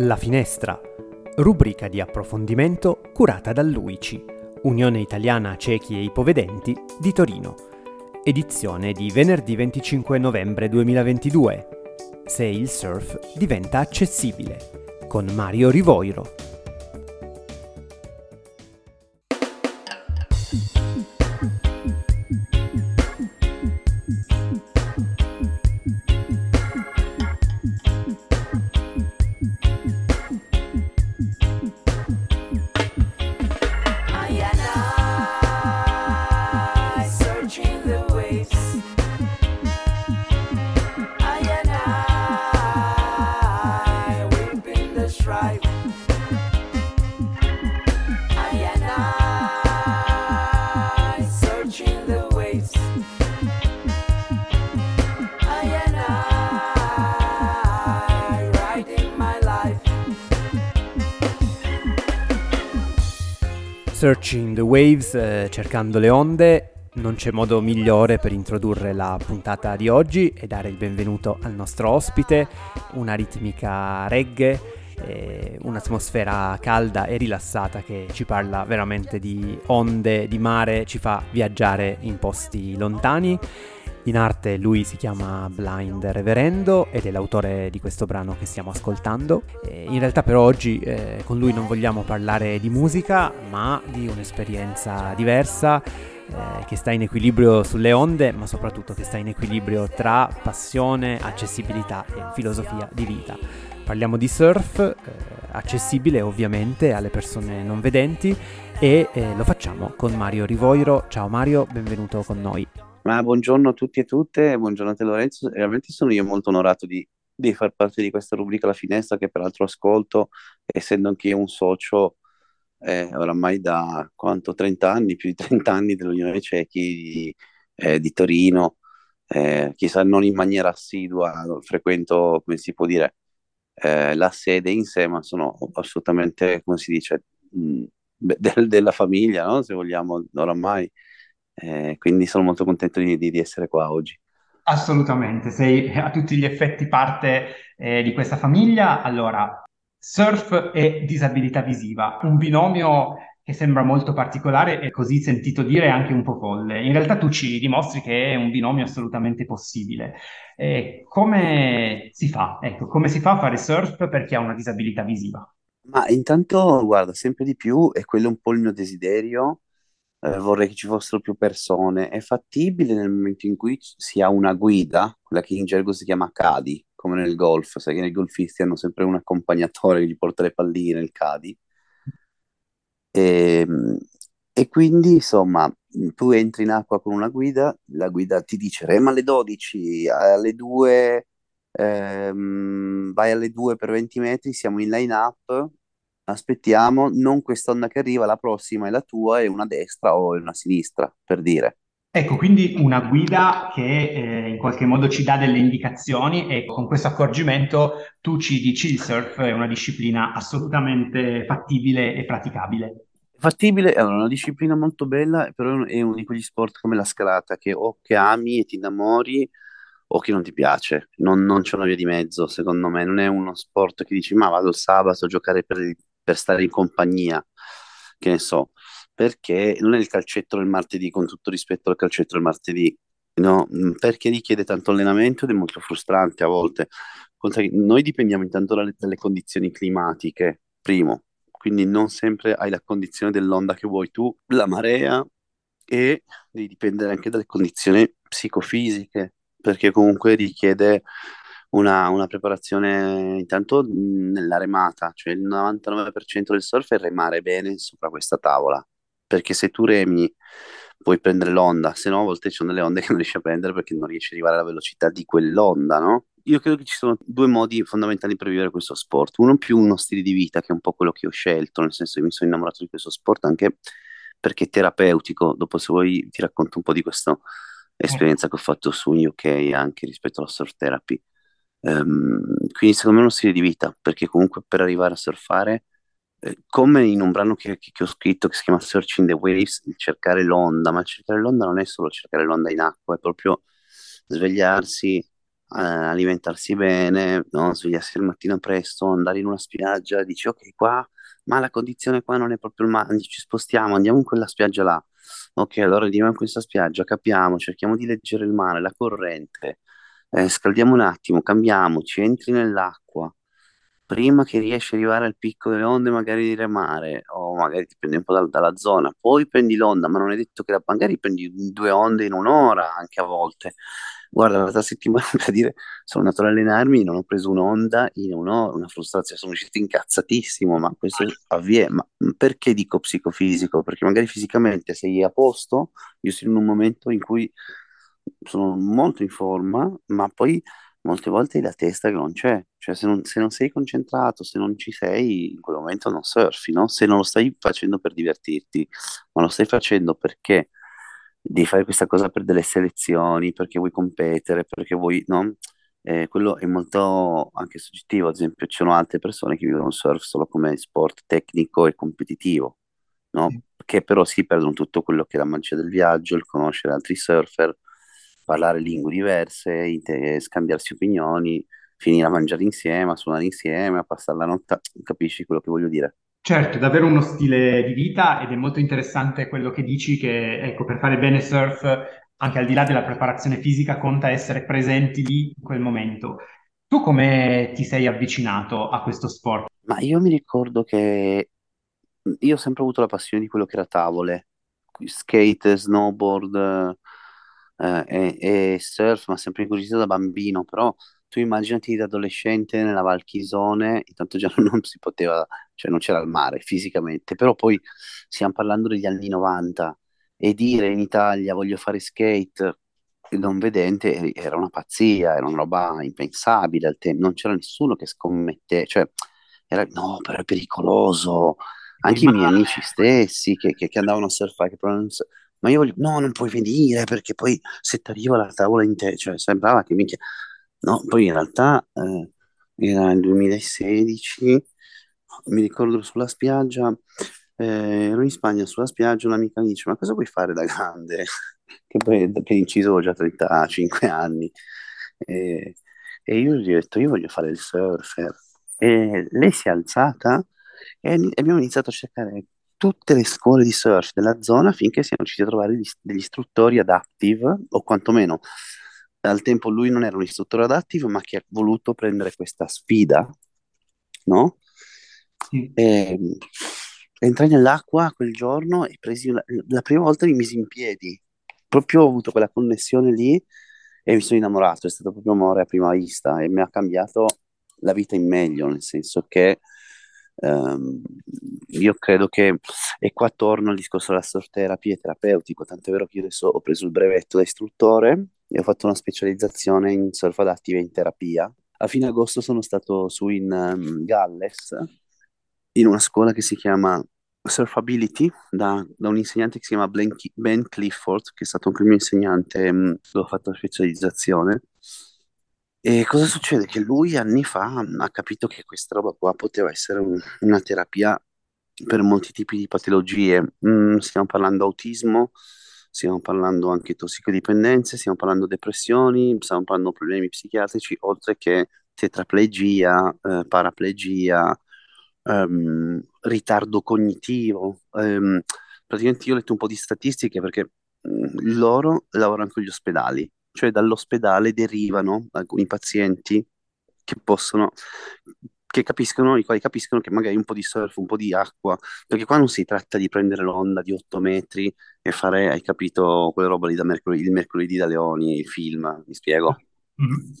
La finestra, rubrica di approfondimento curata dall'UICI, Unione Italiana Ciechi e Ipovedenti di Torino. Edizione di venerdì 25 novembre 2022. Se il surf diventa accessibile, con Mario Rivoiro. The Waves, eh, cercando le onde, non c'è modo migliore per introdurre la puntata di oggi e dare il benvenuto al nostro ospite, una ritmica reggae, eh, un'atmosfera calda e rilassata che ci parla veramente di onde, di mare, ci fa viaggiare in posti lontani. In arte lui si chiama Blind Reverendo ed è l'autore di questo brano che stiamo ascoltando. In realtà però oggi eh, con lui non vogliamo parlare di musica, ma di un'esperienza diversa eh, che sta in equilibrio sulle onde, ma soprattutto che sta in equilibrio tra passione, accessibilità e filosofia di vita. Parliamo di surf, eh, accessibile ovviamente alle persone non vedenti e eh, lo facciamo con Mario Rivoiro. Ciao Mario, benvenuto con noi. Ma buongiorno a tutti e tutte, buongiorno a te Lorenzo, realmente sono io molto onorato di, di far parte di questa rubrica La Finestra che peraltro ascolto, essendo anche io un socio eh, oramai da quanto 30 anni, più di 30 anni dell'Unione Cechi di, eh, di Torino, eh, chissà non in maniera assidua, frequento, come si può dire, eh, la sede in sé, ma sono assolutamente, come si dice, mh, del- della famiglia, no? Se vogliamo, oramai. Eh, quindi sono molto contento di, di- di essere qua oggi. Assolutamente, sei a tutti gli effetti parte eh, di questa famiglia. Allora, surf e disabilità visiva, un binomio che sembra molto particolare e così sentito dire anche un po' folle. In realtà tu ci dimostri che è un binomio assolutamente possibile. Eh, come si fa? Ecco, come si fa a fare surf per chi ha una disabilità visiva? Ma intanto, guarda, sempre di più, e quello è un po' il mio desiderio, eh, vorrei che ci fossero più persone. È fattibile nel momento in cui si ha una guida, quella che in gergo si chiama caddy, come nel golf, sai che i golfisti hanno sempre un accompagnatore che gli porta le palline, il caddy. E, e quindi, insomma, tu entri in acqua con una guida, la guida ti dice rema alle 12, alle 2, ehm, vai alle 2 per 20 metri, siamo in line-up, aspettiamo, non quest'onda che arriva, la prossima è la tua, è una destra o è una sinistra, per dire. Ecco, quindi una guida che eh, in qualche modo ci dà delle indicazioni e con questo accorgimento tu ci dici il surf è una disciplina assolutamente fattibile e praticabile. Fattibile, è una disciplina molto bella, però è uno di quegli sport come la scalata che o che ami e ti innamori o che non ti piace. Non, non c'è una via di mezzo, secondo me. Non è uno sport che dici, ma vado il sabato a giocare per, per stare in compagnia, che ne so, perché non è il calcetto del martedì, con tutto rispetto al calcetto del martedì, no? Mm, Perché richiede tanto allenamento ed è molto frustrante a volte. Noi dipendiamo intanto dalle, dalle condizioni climatiche, primo quindi non sempre hai la condizione dell'onda che vuoi tu, la marea e devi dipendere anche dalle condizioni psicofisiche, perché comunque richiede una, una preparazione intanto mh, nella remata, cioè il 99% del surf è remare bene sopra questa tavola, perché se tu remi puoi prendere l'onda, se no a volte ci sono delle onde che non riesci a prendere perché non riesci ad arrivare alla velocità di quell'onda, no? Io credo che ci sono due modi fondamentali per vivere questo sport. Uno più uno stile di vita, che è un po' quello che ho scelto, nel senso che mi sono innamorato di questo sport anche perché è terapeutico. Dopo, se vuoi, ti racconto un po' di questa esperienza che ho fatto su UK anche rispetto alla surf therapy. Ehm, quindi secondo me è uno stile di vita, perché comunque per arrivare a surfare, eh, come in un brano che, che- ho scritto che si chiama Searching the Waves, cercare l'onda, ma cercare l'onda non è solo cercare l'onda in acqua, è proprio svegliarsi eh, alimentarsi bene, no? Svegliarsi al mattino presto, andare in una spiaggia, dici ok, qua, ma la condizione qua non è proprio il mare, ci spostiamo, andiamo in quella spiaggia là. Ok, allora andiamo in questa spiaggia, capiamo, cerchiamo di leggere il mare, la corrente, eh, scaldiamo un attimo, cambiamoci, entri nell'acqua. Prima che riesci ad arrivare al picco delle onde, magari di remare, o magari dipende un po' dal- dalla zona, poi prendi l'onda, ma non è detto che la, magari prendi due onde in un'ora, anche a volte. Guarda, l'altra settimana per dire, sono andato ad allenarmi, non ho preso un'onda in un'ora, una frustrazione, sono uscito incazzatissimo, ma questo avviene. Ma perché dico psicofisico? Perché magari fisicamente sei a posto, io sono in un momento in cui sono molto in forma, ma poi molte volte la testa che non c'è, cioè se non, se non sei concentrato, se non ci sei, in quel momento non surfi, no? Se non lo stai facendo per divertirti, ma lo stai facendo perché devi fare questa cosa per delle selezioni, perché vuoi competere, perché vuoi, no? Eh, quello è molto anche soggettivo, ad esempio ci sono altre persone che vivono il surf solo come sport tecnico e competitivo, no? Che però si perdono tutto quello che è la magia del viaggio, il conoscere altri surfer, parlare lingue diverse, scambiarsi opinioni, finire a mangiare insieme, a suonare insieme, a passare la notte, capisci quello che voglio dire? Certo, è davvero uno stile di vita ed è molto interessante quello che dici che, ecco, per fare bene surf, anche al di là della preparazione fisica, conta essere presenti lì in quel momento. Tu come ti sei avvicinato a questo sport? Ma io mi ricordo che io ho sempre avuto la passione di quello che era tavole, skate, snowboard eh, e, e surf, ma sempre incuriosito da bambino, però tu immaginati da adolescente nella Valchisone, intanto già non si poteva, cioè non c'era il mare fisicamente, però poi stiamo parlando degli anni 90 e dire in Italia voglio fare skate non vedente eh, era una pazzia, era una roba impensabile al tempo, non c'era nessuno che scommette, cioè era, no, però è pericoloso, anche i miei amici stessi che, che- che andavano a surfare, che provavano ma io voglio, no, non puoi venire perché poi se ti arriva la tavola in te, cioè sembrava che minchia, no, poi in realtà eh, era il 2016, mi ricordo sulla spiaggia, eh, ero in Spagna sulla spiaggia, un'amica mi dice, ma cosa vuoi fare da grande? Che poi che inciso ho già 35 anni. E, e io gli ho detto, io voglio fare il surfer. E lei si è alzata e e abbiamo iniziato a cercare tutte le scuole di surf della zona finché siamo riusciti a trovare degli, degli istruttori adaptive, o quantomeno al tempo lui non era un istruttore adaptive, ma che ha voluto prendere questa sfida, no? sì. E, entrai nell'acqua quel giorno e presi la, la prima volta mi misi in piedi. Proprio ho avuto quella connessione lì e mi sono innamorato. È stato proprio amore a prima vista e mi ha cambiato la vita in meglio, nel senso che ehm, io credo che, e qua torno al discorso della surf therapy e terapeutico, tant'è vero che io adesso ho preso il brevetto da istruttore e ho fatto una specializzazione in surf adattiva e in terapia. A fine agosto sono stato su in ehm, Galles in una scuola che si chiama Surfability da, da un insegnante che si chiama Ben, Clifford, che è stato anche il mio insegnante, dove ho fatto la specializzazione. E cosa succede? Che lui anni fa ha capito che questa roba qua poteva essere un- una terapia per molti tipi di patologie. Mm, stiamo parlando autismo, stiamo parlando anche tossicodipendenze, stiamo parlando depressioni, stiamo parlando problemi psichiatrici, oltre che tetraplegia, eh, paraplegia, ehm, ritardo cognitivo. Ehm, praticamente io ho letto un po' di statistiche perché mh, loro lavorano con gli ospedali, cioè dall'ospedale derivano alcuni pazienti che possono, che capiscono, i quali capiscono che magari un po' di surf, un po' di acqua, perché qua non si tratta di prendere l'onda di 8 metri e fare, hai capito, quelle roba lì da mercoledì, il mercoledì da Leoni, il film, mi spiego. Mhm.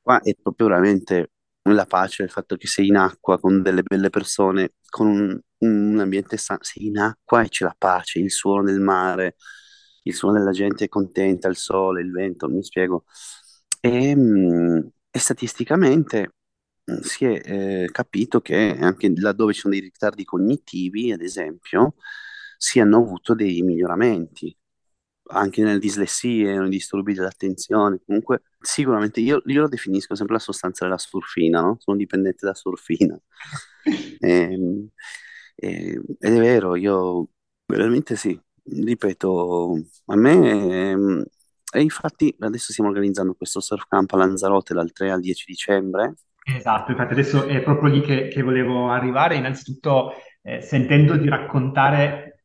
Qua è proprio veramente la pace, il fatto che sei in acqua con delle belle persone, con un, un ambiente sano, sei in acqua e c'è la pace, il suono del mare, il suono della gente contenta, il sole, il vento, mi spiego. E, mh, e statisticamente mh, si è eh, capito che anche laddove ci sono dei ritardi cognitivi, ad esempio, si hanno avuto dei miglioramenti anche nelle dislessie, nei disturbi dell'attenzione. Comunque, sicuramente io, io lo definisco sempre la sostanza della surfina, no? Sono dipendente da surfina. Ehm, e- ed è vero, io veramente sì, ripeto, a me ehm, e infatti adesso stiamo organizzando questo surf camp a Lanzarote dal 3 al 10 dicembre. Esatto, infatti adesso è proprio lì che, che volevo arrivare, innanzitutto eh, sentendo di raccontare,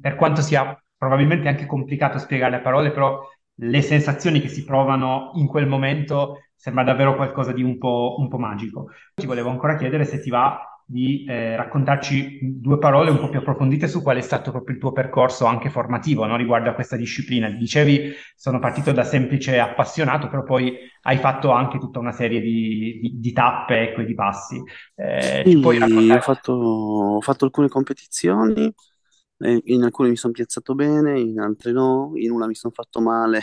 per quanto sia probabilmente anche complicato spiegare a parole, però le sensazioni che si provano in quel momento sembra davvero qualcosa di un po', un po' magico. Ti volevo ancora chiedere se ti va di eh, raccontarci due parole un po' più approfondite su qual è stato proprio il tuo percorso anche formativo, no? riguardo a questa disciplina. Dicevi, sono partito da semplice appassionato, però poi hai fatto anche tutta una serie di, di- di tappe, ecco, e di passi. Eh, Sì, ho fatto, ho fatto alcune competizioni, eh, in alcune mi sono piazzato bene, in altre no, in una mi sono fatto male,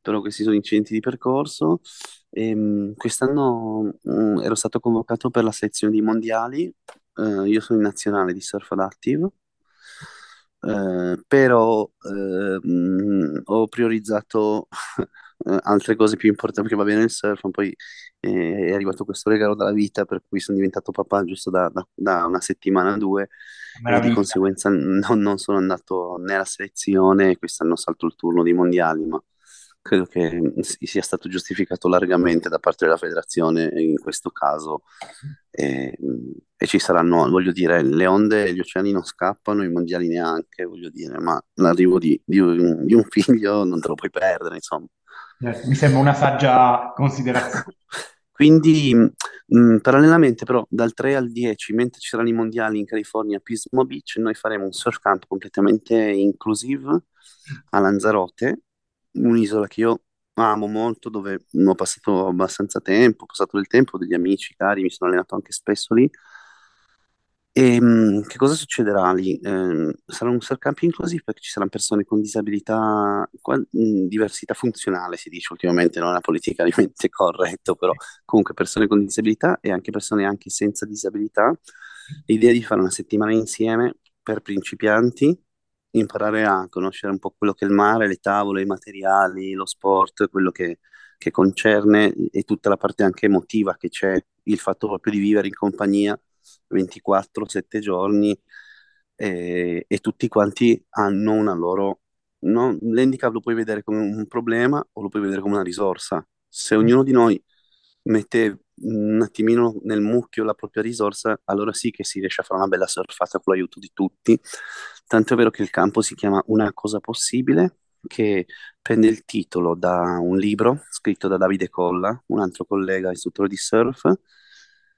però questi sono incidenti di percorso. Ehm, quest'anno mm, ero stato convocato per la selezione dei mondiali, eh, io sono in nazionale di surf adaptive, eh, però eh, mm, ho priorizzato eh, altre cose più importanti perché va bene il surf, ma poi eh, è arrivato questo regalo dalla vita per cui sono diventato papà giusto da, da- da una settimana o due. E di conseguenza non, non sono andato né alla selezione, quest'anno salto il turno dei mondiali, ma credo che si- sia stato giustificato largamente da parte della federazione in questo caso e, e ci saranno, voglio dire, le onde e gli oceani non scappano, i mondiali neanche, voglio dire, ma l'arrivo di, di un, di un figlio non te lo puoi perdere, insomma. Eh, Mi sembra una saggia considerazione. Quindi, mh, parallelamente, però, dal 3 al 10, mentre ci saranno i mondiali in California a Pismo Beach, noi faremo un surf camp completamente inclusive a Lanzarote, un'isola che io amo molto, dove ho passato abbastanza tempo, ho passato del tempo, degli amici cari, mi sono allenato anche spesso lì. E mh, che cosa succederà lì? Ehm, sarà un surf camp inclusive perché ci saranno persone con disabilità, qua- diversità funzionale, si dice ultimamente, non è politicamente corretto, però comunque persone con disabilità e anche persone anche senza disabilità. L'idea è di fare una settimana insieme per principianti, imparare a conoscere un po' quello che è il mare, le tavole, i materiali, lo sport, quello che, che concerne e tutta la parte anche emotiva che c'è, il fatto proprio di vivere in compagnia 24, 7 giorni e, e tutti quanti hanno una loro... no, l'handicap lo puoi vedere come un problema o lo puoi vedere come una risorsa. Se ognuno di noi mette un attimino nel mucchio la propria risorsa, allora sì che si riesce a fare una bella surfata con l'aiuto di tutti. Tanto è vero che il campo si chiama Una cosa possibile, che prende il titolo da un libro scritto da Davide Colla, un altro collega istruttore di surf,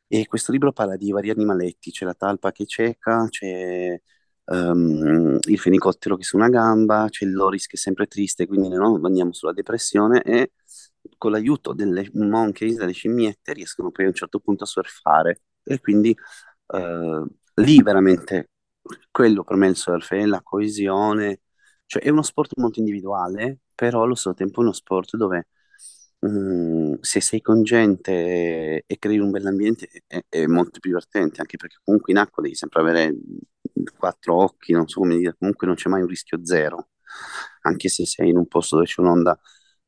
e questo libro parla di vari animaletti, c'è la talpa che cieca, c'è ehm, il fenicottero che su una gamba, c'è il loris che è sempre triste, quindi no, andiamo sulla depressione e con l'aiuto delle monkeys, delle scimmiette, riescono poi a un certo punto a surfare. E quindi eh, lì veramente quello per me il surf, è la coesione, cioè è uno sport molto individuale, però allo stesso tempo è uno sport dove mm, se sei con gente e, e crei un bell'ambiente è, è molto più divertente, anche perché comunque in acqua devi sempre avere quattro occhi, non so come dire, comunque non c'è mai un rischio zero, anche se sei in un posto dove c'è un'onda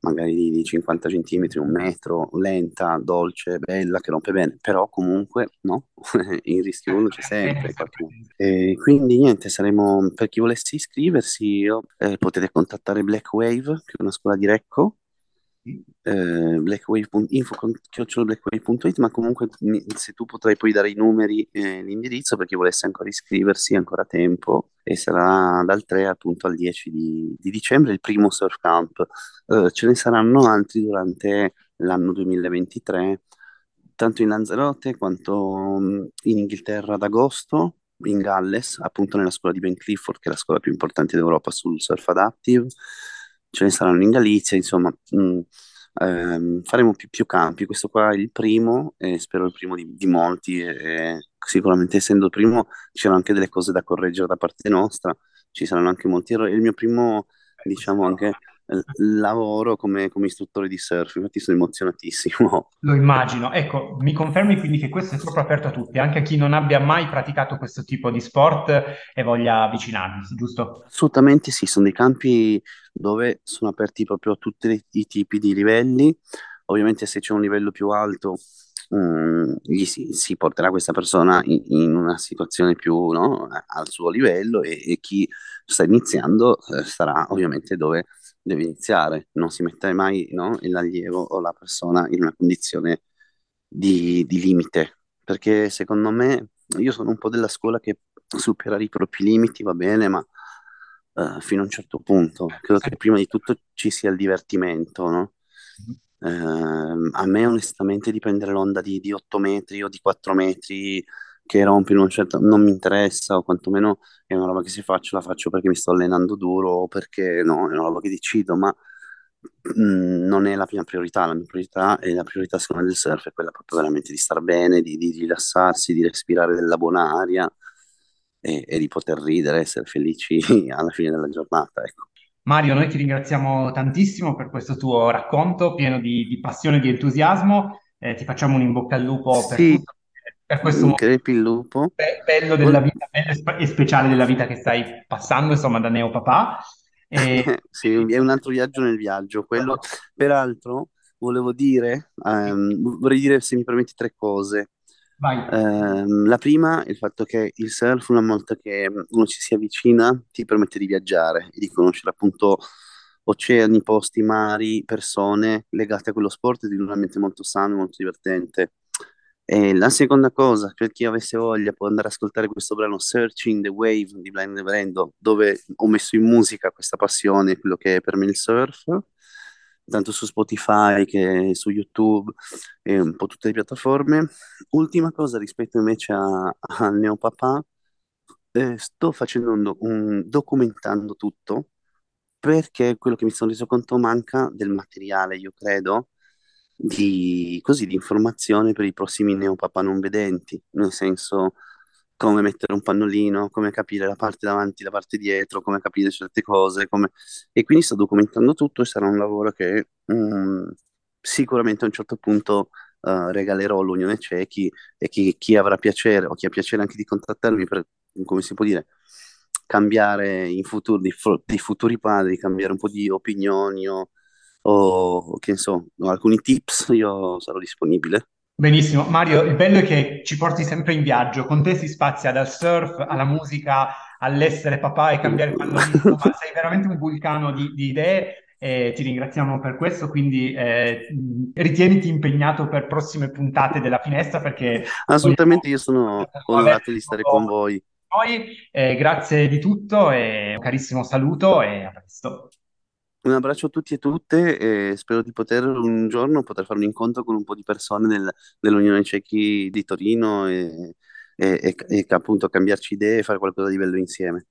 magari di, di 50 centimetri, un metro, lenta, dolce, bella, che rompe bene, però comunque no, il rischio uno c'è sempre. qualcuno. E quindi niente, saremo, per chi volesse iscriversi, io, eh, potete contattare Black Wave, che è una scuola di Recco, eh, blackwave.info con- chiocciolablack.it, ma comunque se tu potrai poi dare i numeri e l'indirizzo per chi volesse ancora iscriversi, ancora tempo, e sarà dal 3 appunto al 10 di, di dicembre il primo surf camp. Eh, ce ne saranno altri durante l'anno 2023, tanto in Lanzarote quanto mh, in Inghilterra ad agosto, in Galles, appunto nella scuola di Ben Clifford, che è la scuola più importante d'Europa sul surf adaptive. Ce ne saranno in Galizia, insomma, mh, ehm, faremo più, più campi. Questo qua è il primo, e spero il primo di, di molti. E, sicuramente, essendo il primo, ci saranno anche delle cose da correggere da parte nostra, ci saranno anche molti errori. Il mio primo, diciamo, anche lavoro come, come istruttore di surf, infatti sono emozionatissimo. Lo immagino. Ecco, mi confermi quindi che questo è proprio aperto a tutti, anche a chi non abbia mai praticato questo tipo di sport e voglia avvicinarsi, giusto? Assolutamente sì, sono dei campi dove sono aperti proprio a tutti i tipi di livelli. Ovviamente se c'è un livello più alto, mm, gli si, si porterà questa persona in, in una situazione più, no, al suo livello e, e chi sta iniziando eh, sarà ovviamente dove deve iniziare, non si mette mai, no, l'allievo o la persona in una condizione di, di limite, perché secondo me io sono un po' della scuola che superare i propri limiti va bene, ma eh, fino a un certo punto. Credo che prima di tutto ci sia il divertimento, no? Eh, a me onestamente di prendere l'onda di, di 8 metri o di 4 metri che rompi un certo... non mi interessa, o quantomeno è una roba che se faccio la faccio perché mi sto allenando duro o perché no, è una roba che decido, ma mh, non è la mia priorità, la mia priorità è la priorità secondo me del surf, è quella proprio veramente di star bene, di, di rilassarsi, di respirare della buona aria e, e di poter ridere, essere felici alla fine della giornata, ecco. Mario, noi ti ringraziamo tantissimo per questo tuo racconto pieno di, di passione e di entusiasmo. Eh, ti facciamo un in bocca al lupo per, Sì, tutto- per questo crepi il lupo. be- bello della vita, bello e spe- e speciale della vita che stai passando, insomma, da neopapà. E... Sì, è un altro viaggio nel viaggio. Quello, peraltro, volevo dire, ehm, vorrei dire, se mi permetti, tre cose. Ehm, la prima è il fatto che il surf, una volta che uno ci si avvicina, ti permette di viaggiare e di conoscere appunto oceani, posti, mari, persone legate a quello sport ed in un ambiente molto sano, molto divertente. E la seconda cosa, per chi avesse voglia, può andare ad ascoltare questo brano Searching the Wave di Blind Neverendo, dove ho messo in musica questa passione, quello che è per me il surf, tanto su Spotify che su YouTube e un po' tutte le piattaforme. Ultima cosa rispetto invece a- al neopapà, eh, sto facendo un, un- documentando tutto perché quello che mi sono reso conto manca del materiale, io credo, di, così, di informazione per i prossimi neopapà non vedenti, nel senso come mettere un pannolino, come capire la parte davanti, la parte dietro, come capire certe cose, come... e quindi sto documentando tutto e sarà un lavoro che mm, sicuramente a un certo punto eh, regalerò all'Unione Cechi e chi, chi avrà piacere o chi ha piacere anche di contattarmi per, come si può dire, cambiare in futuro, di, di futuri padri, cambiare un po' di opinioni o, o che ne so, alcuni tips, io sarò disponibile. Benissimo. Mario, il bello è che ci porti sempre in viaggio. Con te si spazia dal surf alla musica, all'essere papà e cambiare pannolino, ma sei veramente un vulcano di, di idee e ti ringraziamo per questo. Quindi eh, ritieniti impegnato per prossime puntate della finestra perché Assolutamente, io sono onorato di stare con con voi. noi. Eh, grazie di tutto e un carissimo saluto e a presto. Un abbraccio a tutti e tutte e spero di poter un giorno poter fare un incontro con un po' di persone del- dell'Unione Cechi di Torino e, e- e- e appunto cambiarci idee e fare qualcosa di bello insieme.